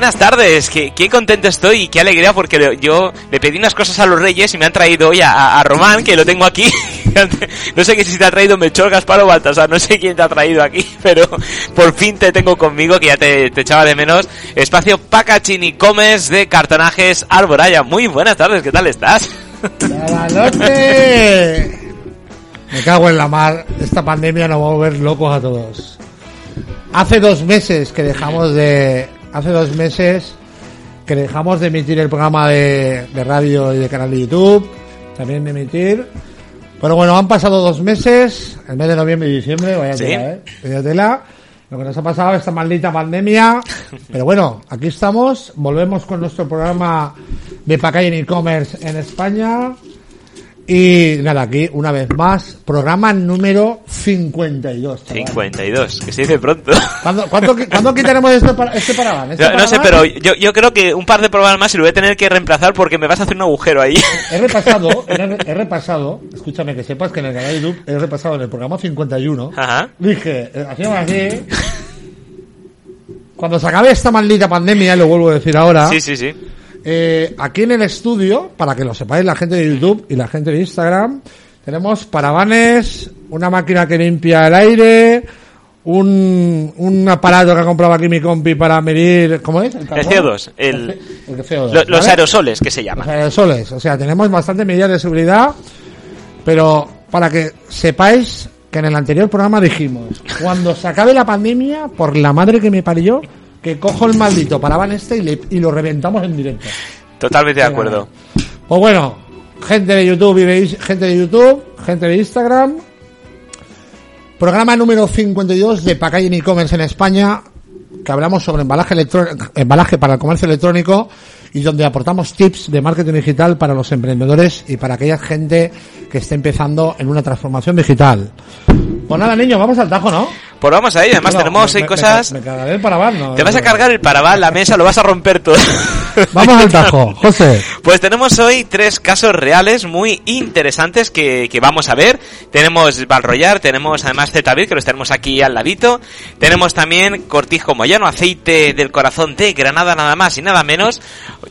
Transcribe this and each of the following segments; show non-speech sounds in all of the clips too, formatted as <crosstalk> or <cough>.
buenas tardes. Qué, qué, contento estoy y qué alegría porque yo le pedí unas cosas a los reyes y me han traído hoy a, a Román, que lo tengo aquí. <laughs> no sé si te ha traído Melchor, Gaspar o Baltasar, no sé quién te ha traído aquí, <laughs> pero por fin te tengo conmigo, que ya te, echaba de menos. Espacio Packaging y Comes de cartonajes Arboraya. Muy buenas tardes, ¿qué tal estás? Me cago en la mar, esta pandemia nos va a volver locos a todos. Hace dos meses que dejamos de. Hace dos meses que dejamos de emitir el programa de, de radio y de canal de YouTube. También de emitir. Pero bueno, han pasado dos meses, el mes de noviembre y diciembre, vaya ¿Sí? tela, ¿eh? Vaya tela. Lo que nos ha pasado esta maldita pandemia. Pero bueno, aquí estamos. Volvemos con nuestro programa de Packaging e-commerce en España. Y nada, aquí una vez más, programa número 52. chaval. 52, que se dice pronto. ¿Cuándo, cuánto cuándo quitaremos este, para- este paravan? ¿Este No, no sé, pero yo, yo creo que un par de programas más y lo voy a tener que reemplazar porque me vas a hacer un agujero ahí. He repasado, he, re- he repasado, escúchame que sepas que en el canal de YouTube he repasado en el programa 51. Ajá. Dije, eh, hacíamos así. Cuando se acabe esta maldita pandemia, lo vuelvo a decir ahora, Sí, sí, sí. Eh, aquí en el estudio, para que lo sepáis la gente de YouTube y la gente de Instagram, tenemos paravanes, una máquina que limpia el aire, un, un aparato que ha comprado aquí mi compi para medir, ¿cómo es? El carbón? CO2, el- el CO2, Lo- los ¿vale? aerosoles, que se Los llaman. aerosoles. O sea, tenemos bastante medidas de seguridad, pero para que sepáis que en el anterior programa dijimos, cuando se acabe la pandemia, por la madre que me parió, que cojo el maldito paraban este y, le- y lo reventamos en directo. Totalmente de acuerdo. Pues bueno, gente de YouTube y de, gente de YouTube, gente de Instagram. Programa número 52 de Packaging e-commerce en España, que hablamos sobre embalaje electrónico, embalaje para el comercio electrónico y donde aportamos tips de marketing digital para los emprendedores y para aquella gente que esté empezando en una transformación digital. Pues nada, niños, vamos al tajo, ¿no? Pues vamos ahí, además Bueno, tenemos me- seis me- cosas. Me, me el paravan, ¿no? Te vas a cargar el paraval, la mesa, lo vas a romper todo. <laughs> Vamos al tajo, José. Pues tenemos hoy tres casos reales muy interesantes que, que vamos a ver. Tenemos Valrollar, tenemos además Zetabil, que los tenemos aquí al ladito. Tenemos también Cortijo Moyano, aceite del corazón de Granada, nada más y nada menos.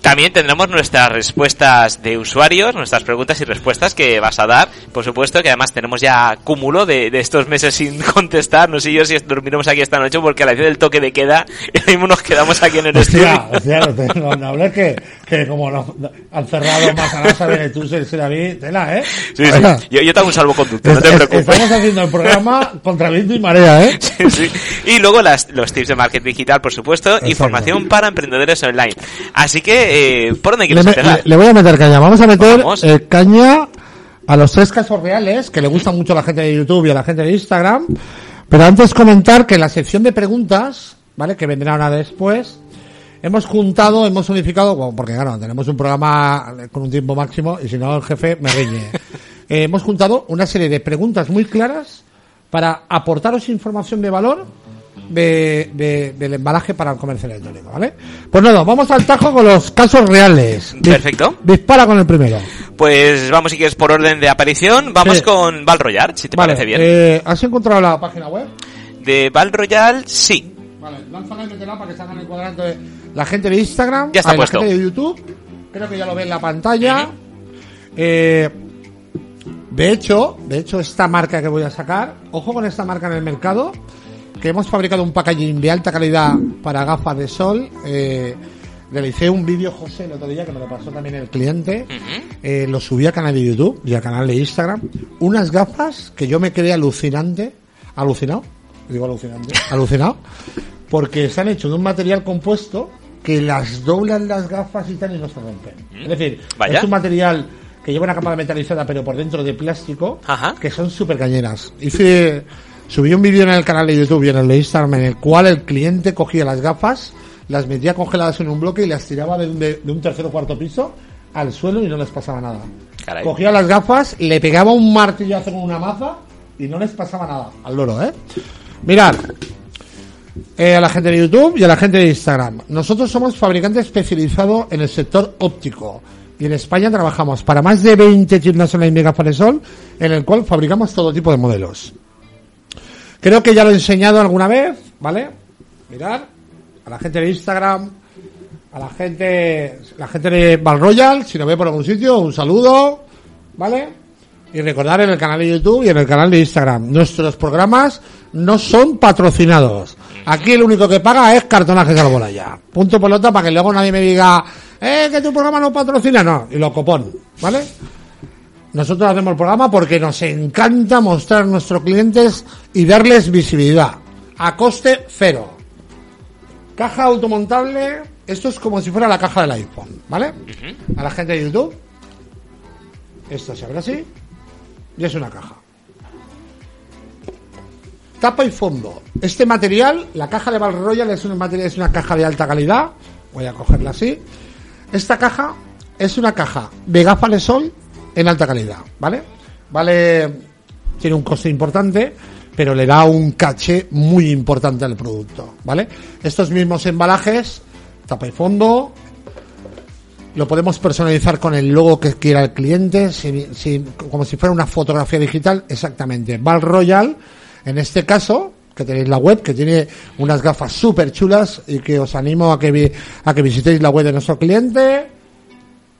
También tendremos nuestras respuestas de usuarios, nuestras preguntas y respuestas que vas a dar. Por supuesto que además tenemos ya cúmulo de, de estos meses sin <laughs> contestar. No sé yo si dormiremos aquí esta noche porque a la vez del toque de queda, <laughs> nos quedamos aquí en el Hostia, estudio. hostia, no, no, no hables que, que como no- han cerrado <laughs> más a NASA de tú, se David, tela, ¿eh? Sí, sí. Yo, yo te hago un salvoconducto, no te Es- es- preocupes. Estamos haciendo el programa <laughs> contra viento y marea, ¿eh? Sí, sí. Y luego las, los tips de marketing digital, por supuesto, Exacto. información para emprendedores online. Así que, eh, ¿por dónde quieres empezar? le- le voy a meter caña. Vamos a meter Vamos. eh, caña a los tres casos reales que le gustan mucho a la gente de YouTube y a la gente de Instagram. Pero antes comentar que en la sección de preguntas, ¿vale? Que vendrá ahora después, hemos juntado, hemos unificado, bueno, porque claro, tenemos un programa con un tiempo máximo y si no el jefe me riñe. <laughs> Eh, hemos juntado una serie de preguntas muy claras para aportaros información de valor de, de- del embalaje para el comercio electrónico, ¿vale? Pues nada, vamos al tajo con los casos reales. Dis- Perfecto. Dispara con el primero. Pues vamos, si quieres, por orden de aparición. Vamos Sí. con Val Royal, si te vale, parece bien. eh, ¿has encontrado la página web? De Val Royal, sí. Vale, métela para que salga en el cuadrante de la gente de Instagram, Ya está ay, puesto. la gente de YouTube, creo que ya lo ve en la pantalla. Eh, de hecho, de hecho esta marca que voy a sacar, ojo con esta marca en el mercado, que hemos fabricado un packaging de alta calidad para gafas de sol. Eh, realicé un vídeo, José, el otro día que me lo pasó también el cliente. Eh, lo subí al canal de YouTube y al canal de Instagram. Unas gafas que yo me quedé alucinante. Alucinado. Digo alucinante. <laughs> Alucinado. Porque están hechos de un material compuesto que las doblan las gafas y tal y no se rompen. Es decir, Vaya. es un material que lleva una capa metalizada pero por dentro de plástico Ajá. que son súper cañeras. Hice, subí un vídeo en el canal de YouTube y en el de Instagram en el cual el cliente cogía las gafas, las metía congeladas en un bloque y las tiraba de un, de, de un tercer o cuarto piso al suelo y no les pasaba nada. Caray. Cogía las gafas, le pegaba un martillazo con una maza y no les pasaba nada al loro, ¿eh? Mirad, eh, a la gente de YouTube y a la gente de Instagram. Nosotros somos fabricante especializado en el sector óptico. Y en España trabajamos para más de 20 tiendas online de sol, en el cual fabricamos todo tipo de modelos. Creo que ya lo he enseñado alguna vez, ¿vale? Mirad, a la gente de Instagram, a la gente, la gente de Val Royal, si nos ve por algún sitio, un saludo, ¿vale? Y recordar en el canal de YouTube y en el canal de Instagram, nuestros programas no son patrocinados. Aquí el único que paga es cartonajes de Alboraya. Punto pelota para que luego nadie me diga, eh, que tu programa no patrocina, no, y lo copón, ¿vale? Nosotros hacemos el programa porque nos encanta mostrar a nuestros clientes y darles visibilidad. A coste cero. Caja automontable, esto es como si fuera la caja del iPhone, ¿vale? A la gente de YouTube. Esto se abre así. Y es una caja. Tapa y fondo. Este material, la caja de Val Royal es un material, es una caja de alta calidad. Voy a cogerla así. Esta caja es una caja de gafas de sol en alta calidad, ¿vale? Vale, tiene un coste importante, pero le da un caché muy importante al producto, ¿vale? Estos mismos embalajes, tapa y fondo, lo podemos personalizar con el logo que quiera el cliente, como si fuera una fotografía digital, exactamente. Val Royal, en este caso, que tenéis la web, que tiene unas gafas súper chulas y que os animo a que, a que visitéis la web de nuestro cliente.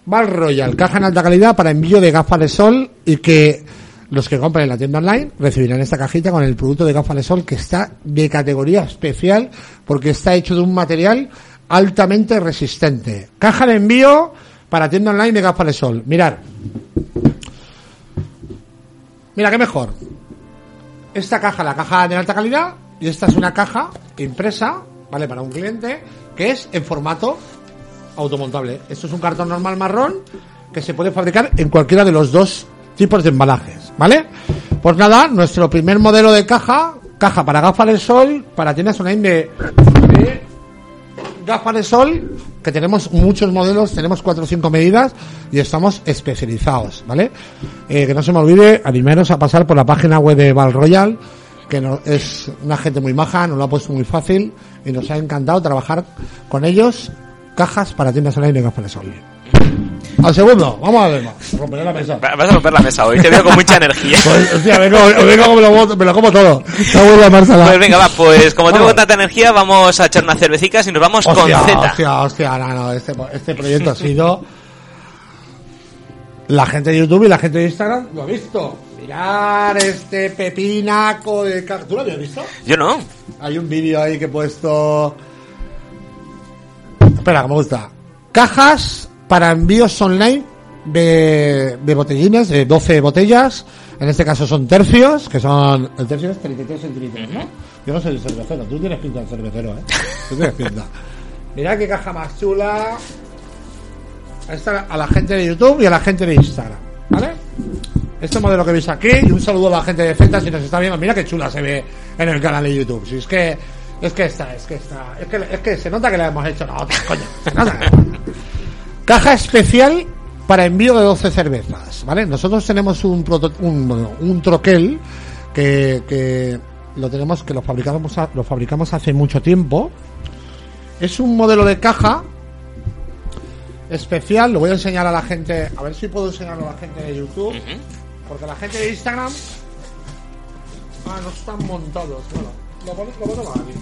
Val Royal, caja en alta calidad para envío de gafas de sol y que los que compren en la tienda online recibirán esta cajita con el producto de gafas de sol que está de categoría especial porque está hecho de un material altamente resistente. Caja de envío para tienda online de gafas de sol. Mirad. Mira, qué mejor. Esta caja, la caja de alta calidad, y esta es una caja impresa, ¿vale? Para un cliente, que es en formato automontable. Esto es un cartón normal marrón que se puede fabricar en cualquiera de los dos tipos de embalajes, ¿vale? Pues nada, nuestro primer modelo de caja, caja para gafas de sol, para tiendas online de, gafas de sol, que tenemos muchos modelos, tenemos cuatro o cinco medidas y estamos especializados, ¿vale? Eh, que no se me olvide animaros a pasar por la página web de Val Royal, que no- es una gente muy maja, nos lo ha puesto muy fácil y nos ha encantado trabajar con ellos. Cajas para tiendas online de gafas de sol. Al segundo, vamos a ver, romperé la mesa. Va- Vas a romper la mesa hoy, te veo con mucha energía. <laughs> Pues, hostia, vengo, vengo como me lo, boto- me lo como todo. Está buena, Marcela. Pues venga, va, pues como tengo tanta energía, vamos a echar unas cervecicas y nos vamos Hostia, con Z. hostia, hostia, no, no, este, este proyecto ha sido... La gente de YouTube y la gente de Instagram lo ha visto. Mirar este pepinaco de... ¿Tú lo habías visto? Yo no. Hay un vídeo ahí que he puesto... Espera, que me gusta. Cajas para envíos online de, de botellines, de 12 botellas. En este caso son tercios, que son... El tercio es 33 centilitros, ¿no? Yo no soy el cervecero, tú tienes pinta de cervecero, ¿eh? Tú tienes pinta. <laughs> Mirad qué caja más chula. Esta a la gente de YouTube y a la gente de Instagram, ¿vale? Este modelo que veis aquí y un saludo a la gente de Z si nos está viendo. Mira qué chula se ve en el canal de YouTube. Si es que es que está, es que está, es que, es que se nota que la hemos hecho la otra, coño. Se nota que la hemos hecho. Caja especial para envío de 12 cervezas, ¿vale? Nosotros tenemos un proto- un, troquel que, que lo tenemos que lo fabricamos lo fabricamos hace mucho tiempo. Es un modelo de caja especial, lo voy a enseñar a la gente, a ver si puedo enseñarlo a la gente de YouTube, porque la gente de Instagram ah, no están montados, bueno, lo, lo ponemos aquí.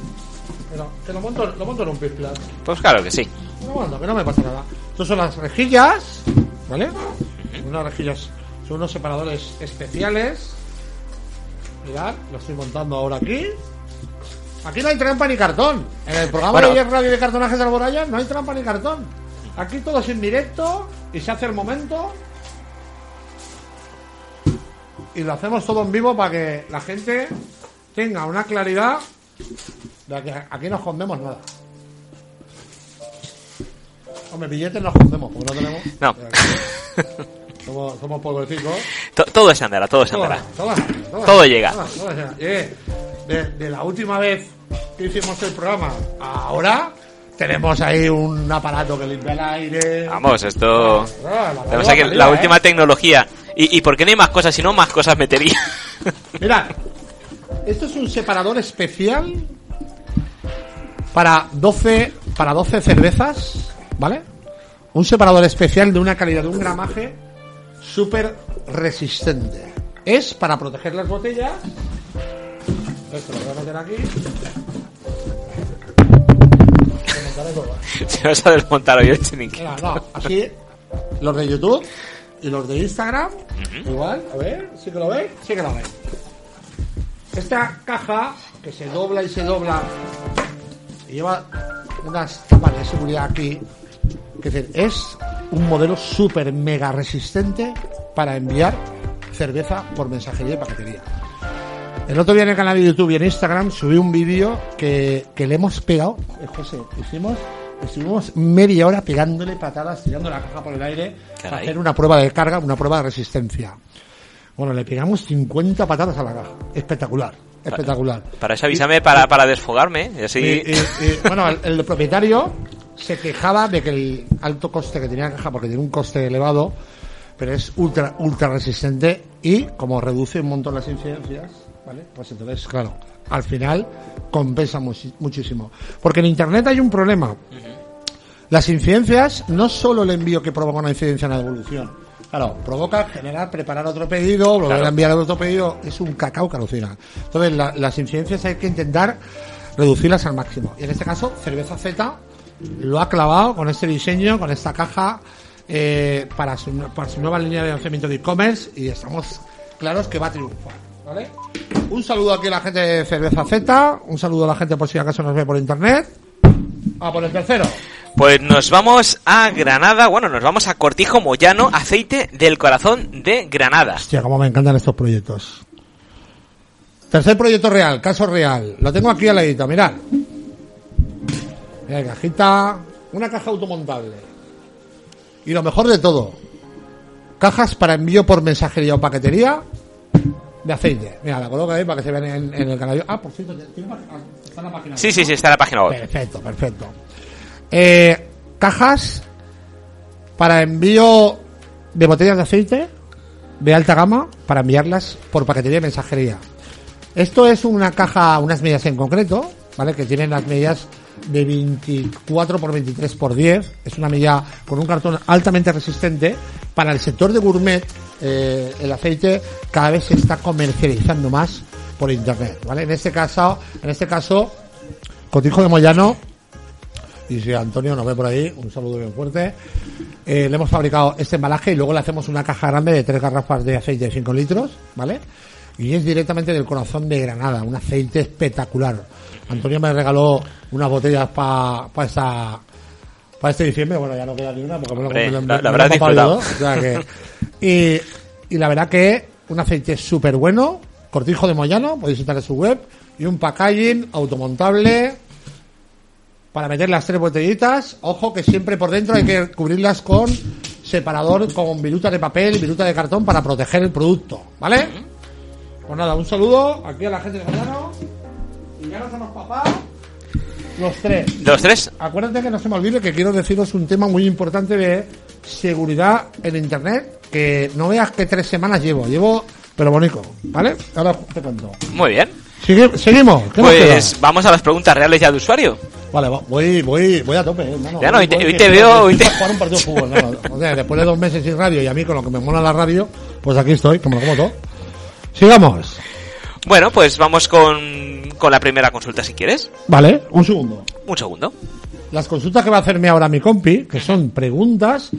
Pero, que lo monto, lo monto en un piplas. Pues claro que sí. No, bueno, que no me pasa nada. Estas son las rejillas, ¿vale? Unas rejillas, son unos separadores especiales. Mirad, lo estoy montando ahora aquí. Aquí no hay trampa ni cartón. En el programa Bueno. de Radio de Cartonajes de Alboraya no hay trampa ni cartón. Aquí todo es en directo y se hace el momento. Y lo hacemos todo en vivo para que la gente tenga una claridad de que aquí no escondemos nada. Hombre, billetes no escondemos porque no tenemos. No. <laughs> Somos, somos pobrecicos. To- todo es andera, todo es andera. Todas, todas, todas, Todo llega. Eh, de, de la última vez que hicimos el programa, ahora tenemos ahí un aparato que limpia el aire. Vamos, esto... Ah, la Tenemos aquí calidad, la ¿eh? última tecnología. ¿Y, ¿Y por qué no hay más cosas? Si no, más cosas metería. <laughs> Mirad, esto es un separador especial para 12, para 12 cervezas, ¿vale? Un separador especial de una calidad, de un gramaje súper resistente. Es para proteger las botellas. Esto lo voy a meter aquí. <laughs> Se vas a desmontar hoy el no, así, los de YouTube y los de Instagram, igual, a ver, ¿sí que lo veis? Sí que lo veis. Esta caja, que se dobla y se dobla, y lleva unas tapas de seguridad aquí, es decir, es un modelo súper mega resistente para enviar cerveza por mensajería y paquetería. El otro día en el canal de YouTube y en Instagram subí un vídeo que, que le hemos pegado, eh, José, hicimos, estuvimos media hora pegándole patadas, tirando la caja por el aire para hacer una prueba de carga, una prueba de resistencia. Bueno, le pegamos 50 patadas a la caja. Espectacular, espectacular. Para eso avísame para, para desfogarme. Y así... Y, y- y, bueno, el, el propietario se quejaba de que el alto coste que tenía la caja, porque tiene un coste elevado, pero es ultra, ultra resistente y como reduce un montón las incidencias, ¿vale? Pues entonces, claro, al final compensa muchi- muchísimo. Porque en Internet hay un problema. Las incidencias, no solo el envío que provoca una incidencia en la devolución. Claro, provoca generar, preparar otro pedido, volver Claro. a enviar otro pedido. Es un cacao que alucina. Entonces, la- las incidencias hay que intentar reducirlas al máximo. Y en este caso, Cerveza Z lo ha clavado con este diseño, con esta caja, eh, para, su, para su nueva línea de lanzamiento de e-commerce y estamos claros que va a triunfar. ¿vale? Un saludo aquí a la gente de Cerveza Z, un saludo a la gente por si acaso nos ve por internet. A por el tercero. Pues nos vamos a Granada, bueno, nos vamos a Cortijo Moyano, aceite del corazón de Granada. Hostia, cómo me encantan estos proyectos. Tercer proyecto real, caso real. Lo tengo aquí al ladito, mirad. Mira, cajita, una caja automontable. Y lo mejor de todo, cajas para envío por mensajería o paquetería de aceite. Mira, la coloco ahí para que se vean en, en el canal. Ah, por cierto, tiene está en la página. Sí, sí, sí, está en la página web. Perfecto, perfecto. Eh, cajas para envío de botellas de aceite de alta gama para enviarlas por paquetería y mensajería. Esto es una caja, unas medidas en concreto, ¿vale? Que tienen las medidas de 24 por 23 por 10. Es una medida con un cartón altamente resistente. Para el sector de gourmet, eh, el aceite cada vez se está comercializando más por internet, ¿vale? En este caso, en este caso, Cotijo de Moyano y si Antonio nos ve por ahí, un saludo bien fuerte. Eh, le hemos fabricado este embalaje y luego le hacemos una caja grande de tres garrafas de aceite de 5 litros, ¿vale? Y es directamente del corazón de Granada, un aceite espectacular. Antonio me regaló unas botellas para pa esta para este diciembre, bueno, ya no queda ni una porque me lo, me lo- la- me la lo disfrutado. yo, o sea que- y, y la verdad que un aceite súper bueno, Cortijo de Moyano, podéis entrar en su web, y un packaging automontable, para meter las tres botellitas. Ojo que siempre por dentro hay que cubrirlas con separador, con viruta de papel viruta de cartón para proteger el producto, ¿vale? Pues nada, un saludo aquí a la gente de Mariano. Y ya nos hemos papado los tres. ¿De los tres? Acuérdate que no se me olvide que quiero deciros un tema muy importante de seguridad en internet. Que no veas que tres semanas llevo, llevo, pero bonito, ¿vale? Ahora te cuento. Muy bien. Sigue- seguimos. ¿Qué nos Pues vamos a las preguntas reales ya de usuario. Vale, va- voy, voy, voy a tope, eh. Ya no, hoy te- hoy veo, hoy te- jugar un partido de fútbol, no, O sea, después de dos meses sin radio y a mí con lo que me mola la radio, pues aquí estoy, como lo como todo. Sigamos. Bueno, pues vamos con, con la primera consulta si quieres. Vale, un segundo. Un segundo. Las consultas que va a hacerme ahora mi compi, que son preguntas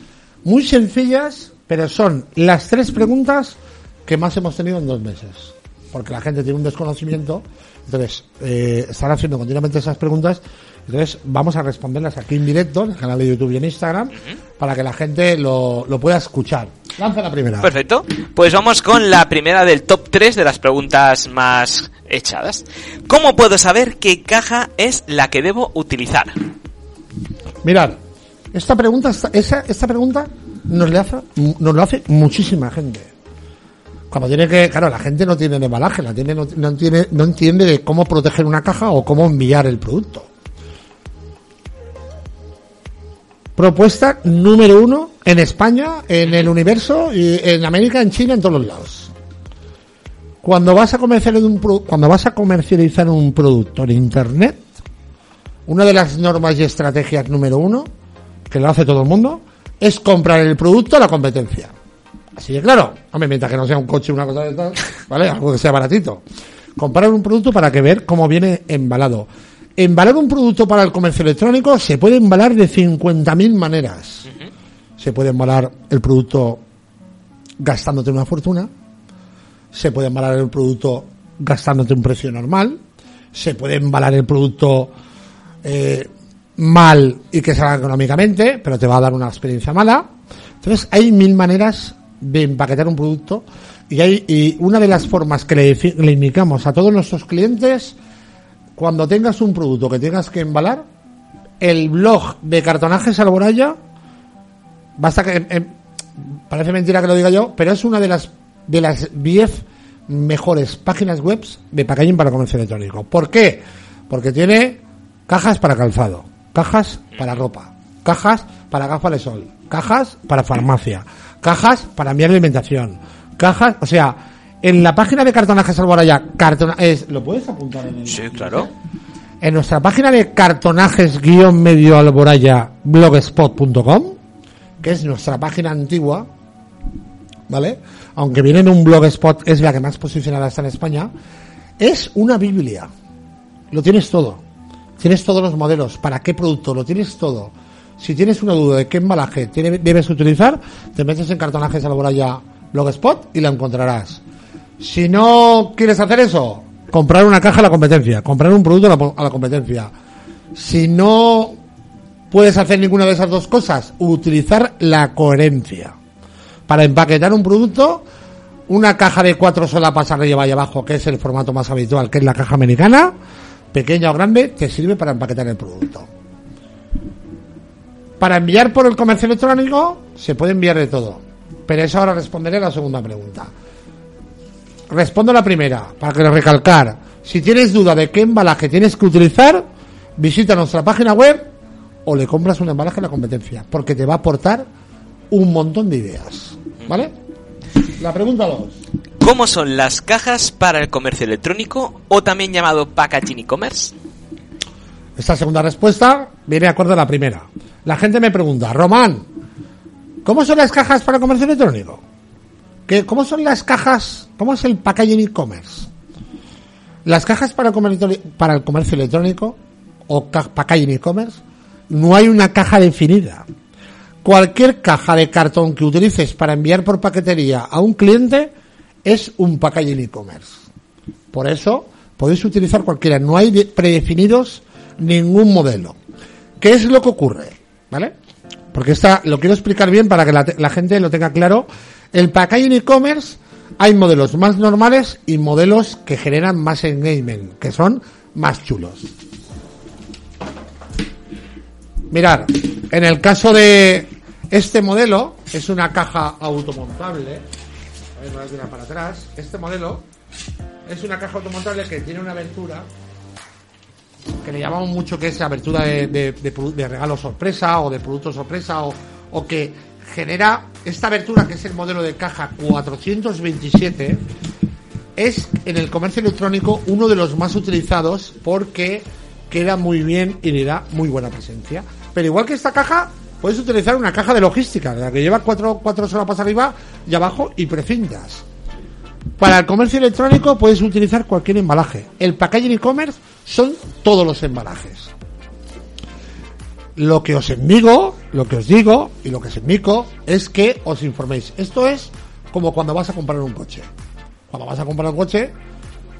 muy sencillas, pero son las tres preguntas que más hemos tenido en dos meses. Porque la gente tiene un desconocimiento, entonces eh, están haciendo continuamente esas preguntas, entonces vamos a responderlas aquí en directo, en el canal de YouTube y en Instagram, para que la gente lo, lo pueda escuchar. Lanza la primera. Perfecto. Pues vamos con la primera del top 3 de las preguntas más echadas. ¿Cómo puedo saber qué caja es la que debo utilizar? Mirad, esta pregunta, esta, esa, esta pregunta nos, le hace, nos lo hace muchísima gente. Cuando tiene que, claro, la gente no tiene embalaje, la tiene, no, no tiene, no entiende de cómo proteger una caja o cómo enviar el producto. Propuesta número uno en España, en el universo, y en América, en China, en todos los lados. Cuando vas a comercializar un, cuando vas a comercializar un producto en internet, una de las normas y estrategias número uno, que lo hace todo el mundo, es comprar el producto a la competencia. Así de claro. Hombre, mientras que no sea un coche, una cosa de tal, <laughs> ¿vale? Algo que sea baratito. Comprar un producto para que ver cómo viene embalado. Embalar un producto para el comercio electrónico se puede embalar de 50.000 maneras. Se puede embalar el producto gastándote una fortuna. Se puede embalar el producto gastándote un precio normal. Se puede embalar el producto eh, mal y que salga económicamente, pero te va a dar una experiencia mala. Entonces, hay mil maneras de empaquetar un producto y hay y una de las formas que le, indicamos a todos nuestros clientes cuando tengas un producto que tengas que embalar, el blog de cartonajes Alboraya basta que em, parece mentira que lo diga yo, pero es una de las de las 10 mejores páginas web de packaging para comercio electrónico. ¿Por qué? Porque tiene cajas para calzado, cajas para ropa, cajas para gafas de sol, cajas para farmacia, cajas para enviar alimentación, cajas, o sea, en la página de cartonajes Alboraya, cartona, es, ¿lo puedes apuntar en el Sí, claro. en nuestra página de cartonajes-medio alboraya blogspot.com, que es nuestra página antigua, ¿vale? Aunque viene en un blogspot, es la que más posicionada está en España, es una biblia. Lo tienes todo. Tienes todos los modelos, para qué producto, lo tienes todo. Si tienes una duda de qué embalaje tiene- debes utilizar, te metes en cartonajes alboraya blogspot y la encontrarás. Si no quieres hacer eso, comprar una caja a la competencia, comprar un producto a la, competencia. Si no puedes hacer ninguna de esas dos cosas, utilizar la coherencia. Para empaquetar un producto, una caja de cuatro solapas arriba y abajo, que es el formato más habitual, que es la caja americana, pequeña o grande, te sirve para empaquetar el producto. Para enviar por el comercio electrónico, se puede enviar de todo. Pero eso ahora responderé a la segunda pregunta. Respondo la primera, para que lo recalcar. Si tienes duda de qué embalaje tienes que utilizar, visita nuestra página web o le compras un embalaje a la competencia, porque te va a aportar un montón de ideas. ¿Vale? La pregunta 2. ¿Cómo son las cajas para el comercio electrónico o también llamado packaging e-commerce? Esta segunda respuesta viene de acuerdo a la primera. La gente me pregunta, Román, ¿cómo son las cajas para el comercio electrónico? ¿Qué, ¿Cómo son las cajas? ¿Cómo es el packaging e-commerce? Las cajas para el para el comercio electrónico o packaging e-commerce no hay una caja definida. Cualquier caja de cartón que utilices para enviar por paquetería a un cliente es un packaging e-commerce. Por eso podéis utilizar cualquiera. No hay de- predefinidos ningún modelo. ¿Qué es lo que ocurre? ¿Vale? Porque esta lo quiero explicar bien para que la, la gente lo tenga claro. El packaging e-commerce hay modelos más normales y modelos que generan más engagement, que son más chulos. Mirar, en el caso de este modelo, es una caja automontable. A ver, voy a para atrás. Este modelo es una caja automontable que tiene una abertura que le llamamos mucho que es abertura de, regalo sorpresa o de producto sorpresa o que genera esta abertura que es el modelo de caja 427 es en el comercio electrónico uno de los más utilizados porque queda muy bien y le da muy buena presencia. Pero igual que esta caja, puedes utilizar una caja de logística, la que lleva cuatro, cuatro solapas arriba y abajo y precintas. Para el comercio electrónico puedes utilizar cualquier embalaje. El packaging e-commerce son todos los embalajes. Lo que os envigo, lo que os digo y lo que os envico es que os informéis. Esto es como cuando vas a comprar un coche. Cuando vas a comprar un coche,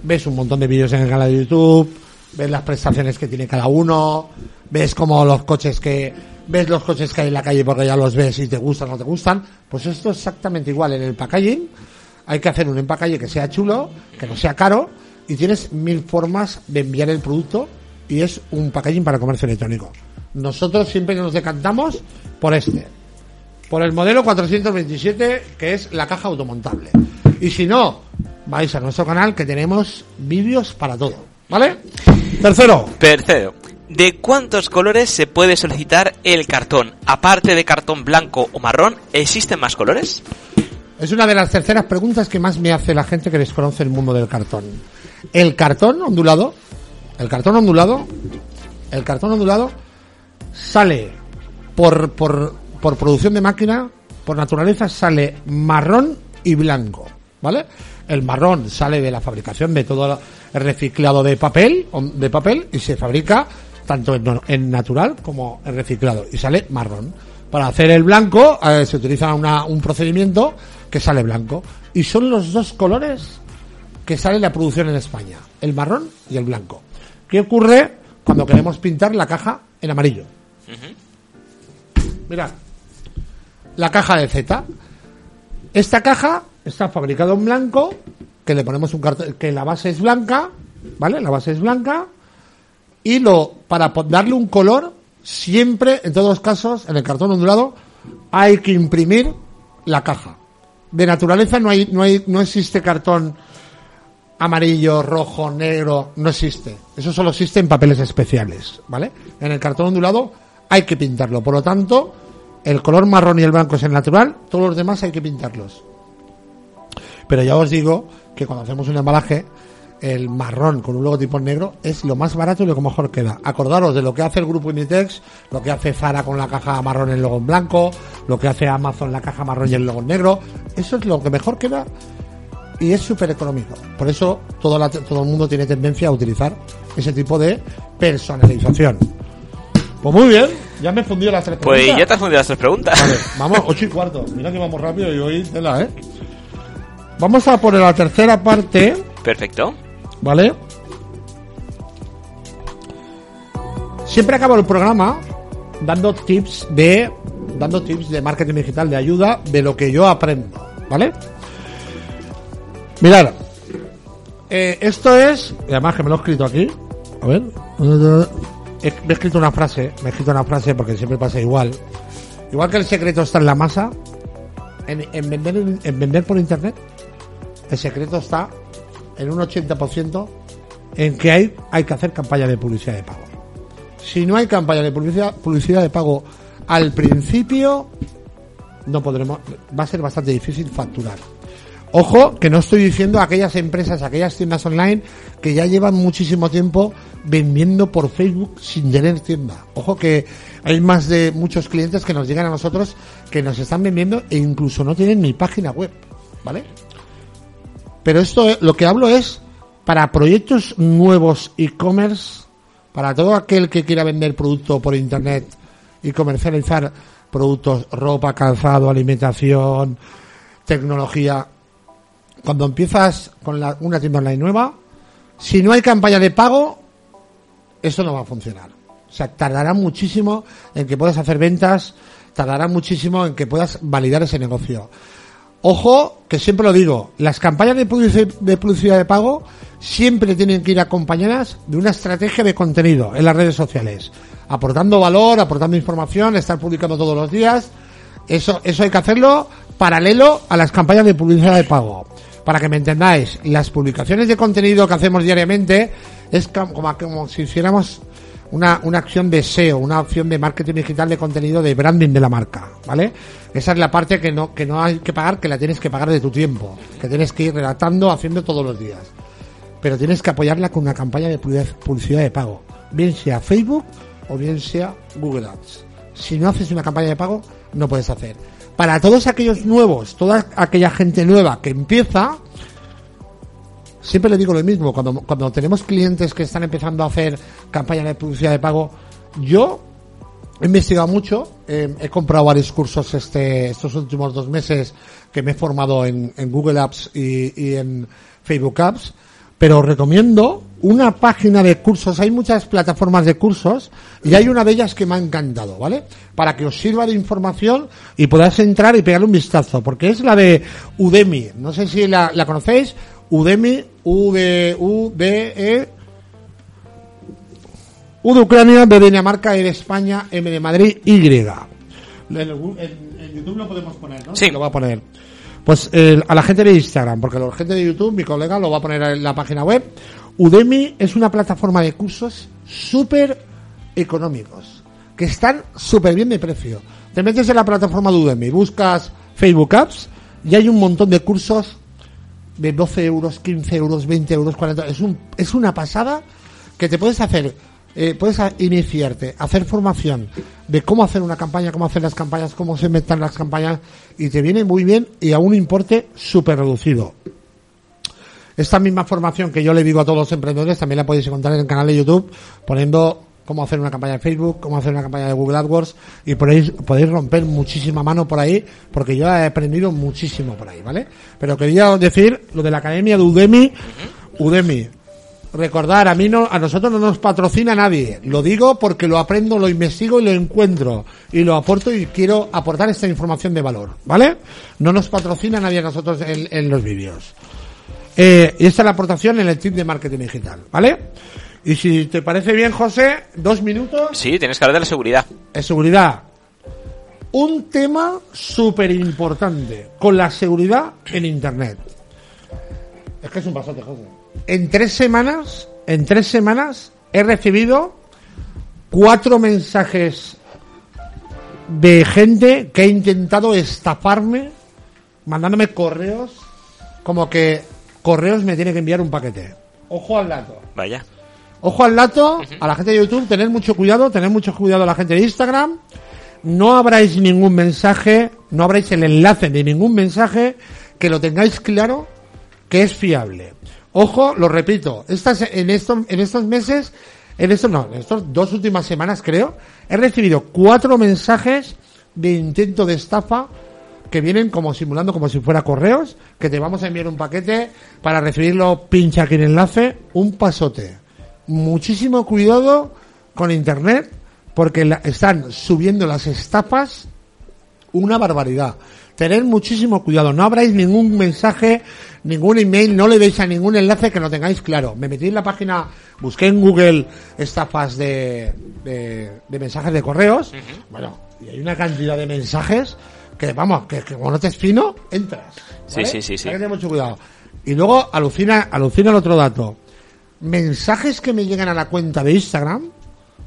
ves un montón de vídeos en el canal de YouTube, ves las prestaciones que tiene cada uno, ves como los coches que ves los coches que hay en la calle porque ya los ves y te gustan o no te gustan, pues esto es exactamente igual en el packaging. Hay que hacer un empacalle que sea chulo, que no sea caro y tienes mil formas de enviar el producto y es un packaging para comercio electrónico. Nosotros siempre nos decantamos por este, por el modelo 427 que es la caja automontable. Y si no, vais a nuestro canal que tenemos vídeos para todo, ¿vale? Tercero, Tercero, ¿de cuántos colores se puede solicitar el cartón? Aparte de cartón blanco o marrón, ¿existen más colores? Es una de las terceras preguntas que más me hace la gente que desconoce el mundo del cartón. El cartón ondulado, el cartón ondulado, el cartón ondulado sale por, por, por producción de máquina, por naturaleza sale marrón y blanco, ¿vale? El marrón sale de la fabricación de todo el reciclado de papel, de papel y se fabrica tanto en, natural como en reciclado y sale marrón. Para hacer el blanco eh, se utiliza un procedimiento que sale blanco y son los dos colores que sale la producción en España, el marrón y el blanco. ¿Qué ocurre cuando queremos pintar la caja en amarillo? Mirad, la caja de Z. Esta caja está fabricada en blanco, que le ponemos un cartón, que la base es blanca, ¿vale? La base es blanca, y lo, para darle un color, siempre, en todos los casos, en el cartón ondulado, hay que imprimir la caja. De naturaleza no hay, no hay, no existe cartón amarillo, rojo, negro, no existe. Eso solo existe en papeles especiales, ¿vale? En el cartón ondulado hay que pintarlo. Por lo tanto, el color marrón y el blanco es el natural, todos los demás hay que pintarlos. Pero ya os digo que cuando hacemos un embalaje, el marrón con un logotipo negro es lo más barato y lo que mejor queda. Acordaros de lo que hace el grupo Inditex, lo que hace Zara con la caja marrón y el logo en blanco, lo que hace Amazon la caja marrón y el logo en negro. Eso es lo que mejor queda y es súper económico. Por eso todo, todo el mundo tiene tendencia a utilizar ese tipo de personalización. Pues muy bien, ya me he fundido las tres preguntas. Pues ya te has fundido las tres preguntas. Vale, vamos, ocho y cuarto. Mira que vamos rápido y hoy tela, ¿eh? Vamos a poner la tercera parte. Perfecto. ¿Vale? Siempre acabo el programa dando tips de dando tips de marketing digital de ayuda de lo que yo aprendo, ¿vale? Mirad, eh, esto es, y además que me lo he escrito aquí, a ver, me he escrito una frase, me he escrito una frase porque siempre pasa igual. Igual que el secreto está en la masa, en, vender, en vender por internet, el secreto está en un 80% en que hay, hay que hacer campaña de publicidad de pago. Si no hay campaña de publicidad, publicidad de pago al principio, no podremos, va a ser bastante difícil facturar. Ojo, que no estoy diciendo aquellas empresas, aquellas tiendas online que ya llevan muchísimo tiempo vendiendo por Facebook sin tener tienda. Ojo que hay más de muchos clientes que nos llegan a nosotros que nos están vendiendo e incluso no tienen ni página web, ¿vale? Pero esto lo que hablo es para proyectos nuevos e-commerce, para todo aquel que quiera vender producto por internet y comercializar productos, ropa, calzado, alimentación, tecnología, cuando empiezas con una tienda online nueva, si no hay campaña de pago, eso no va a funcionar. O sea, tardará muchísimo en que puedas hacer ventas, tardará muchísimo en que puedas validar ese negocio. Ojo, que siempre lo digo, las campañas de publicidad de pago siempre tienen que ir acompañadas de una estrategia de contenido en las redes sociales, aportando valor, aportando información, estar publicando todos los días. Eso, eso hay que hacerlo paralelo a las campañas de publicidad de pago para que me entendáis, las publicaciones de contenido que hacemos diariamente es como, si hiciéramos una, una acción de SEO, una acción de marketing digital de contenido de branding de la marca, ¿vale? Esa es la parte que no, que no hay que pagar, que la tienes que pagar de tu tiempo, que tienes que ir redactando, haciendo todos los días. Pero tienes que apoyarla con una campaña de publicidad de pago, bien sea Facebook o bien sea Google Ads. Si no haces una campaña de pago, no puedes hacer para todos aquellos nuevos, toda aquella gente nueva que empieza, siempre le digo lo mismo, cuando, cuando tenemos clientes que están empezando a hacer campañas de publicidad de pago, yo he investigado mucho, eh, he comprado varios cursos este, estos últimos dos meses que me he formado en, Google Apps y, en Facebook Apps, pero recomiendo una página de cursos. Hay muchas plataformas de cursos y hay una de ellas que me ha encantado, ¿vale? Para que os sirva de información y podáis entrar y pegarle un vistazo, porque es la de Udemy. No sé si la, conocéis. Udemy, U de U de E U de Ucrania, de Dinamarca, E de España, M de Madrid, Y. En, YouTube lo podemos poner, ¿no? Sí. Lo va a poner. Pues a la gente de Instagram, porque la gente de YouTube, mi colega, lo va a poner en la página web. Udemy es una plataforma de cursos súper económicos, que están súper bien de precio. Te metes en la plataforma de Udemy, buscas Facebook Apps y hay un montón de cursos de 12 euros, 15 euros, 20 euros, 40 Es, un, es una pasada que te puedes hacer eh, puedes iniciarte, hacer formación de cómo hacer una campaña, cómo hacer las campañas, cómo se inventan las campañas y te viene muy bien y a un importe súper reducido. esta misma formación que yo le digo a todos los emprendedores también la podéis encontrar en el canal de YouTube poniendo cómo hacer una campaña de Facebook, cómo hacer una campaña de Google AdWords y podéis, podéis romper muchísima mano por ahí porque yo he aprendido muchísimo por ahí, ¿vale? Pero quería decir lo de la academia de Udemy, Udemy. Recordar, a mí no, a nosotros no nos patrocina nadie. Lo digo porque lo aprendo, lo investigo y lo encuentro. Y lo aporto y quiero aportar esta información de valor, ¿vale? No nos patrocina nadie a nosotros en, en los vídeos. Eh, y esta es la aportación en el tip de marketing digital, ¿vale? Y si te parece bien, José, dos minutos. Sí, tienes que hablar de la seguridad. Es seguridad. Un tema súper importante con la seguridad en Internet. Es que es un pasote, José. En tres semanas, en tres semanas, he recibido cuatro mensajes de gente que ha intentado estafarme, mandándome correos, como que correos me tiene que enviar un paquete. Ojo al dato. Vaya. Ojo al dato, a la gente de YouTube, tened mucho cuidado, tened mucho cuidado a la gente de Instagram. No abráis ningún mensaje, no abráis el enlace de ningún mensaje que lo tengáis claro que es fiable. Ojo, lo repito, estas, en estos, en estos meses, en estos, no, en estas dos últimas semanas creo, he recibido cuatro mensajes de intento de estafa que vienen como simulando como si fuera correos, que te vamos a enviar un paquete para recibirlo, pincha aquí el enlace, un pasote muchísimo cuidado con Internet porque la- están subiendo las estafas una barbaridad. Tener muchísimo cuidado. No abráis ningún mensaje, ningún email, no le deis a ningún enlace que lo tengáis claro. Me metí en la página, busqué en Google estafas de, de, de mensajes de correos. Bueno, y hay una cantidad de mensajes que, vamos, que, que como no te es fino, entras. Sí, sí, sí, sí. Hay que tener mucho cuidado. Y luego alucina, alucina el otro dato mensajes que me llegan a la cuenta de Instagram,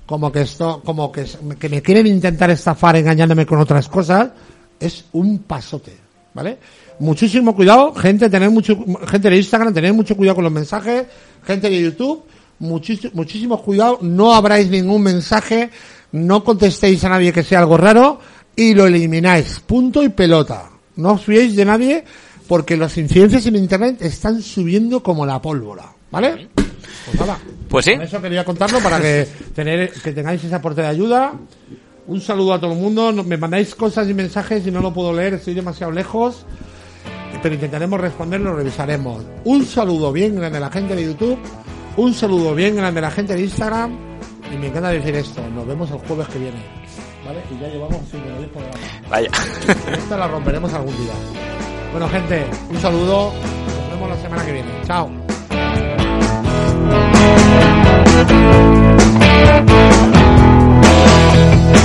como que esto, como que, que me quieren intentar estafar engañándome con otras cosas, es un pasote, ¿vale? Muchísimo cuidado, gente, tener mucho, gente de Instagram, tener mucho cuidado con los mensajes, gente de YouTube, muchis- muchísimo cuidado, no abráis ningún mensaje, no contestéis a nadie que sea algo raro y lo elimináis, punto y pelota. No os fiéis de nadie porque las incidencias en internet están subiendo como la pólvora, ¿vale? Pues nada. Pues sí. Con eso quería contarlo para que <laughs> tener que tengáis ese aporte de ayuda. Un saludo a todo el mundo. Me mandáis cosas y mensajes y no lo puedo leer, estoy demasiado lejos. Pero intentaremos responder, lo revisaremos. Un saludo bien grande a la gente de YouTube. Un saludo bien grande a la gente de Instagram. Y me encanta decir esto. Nos vemos el jueves que viene. ¿Vale? Y ya llevamos 5 o 10 programas. Vaya. <laughs> Esta la romperemos algún día. Bueno, gente, un saludo. Nos vemos la semana que viene. Chao.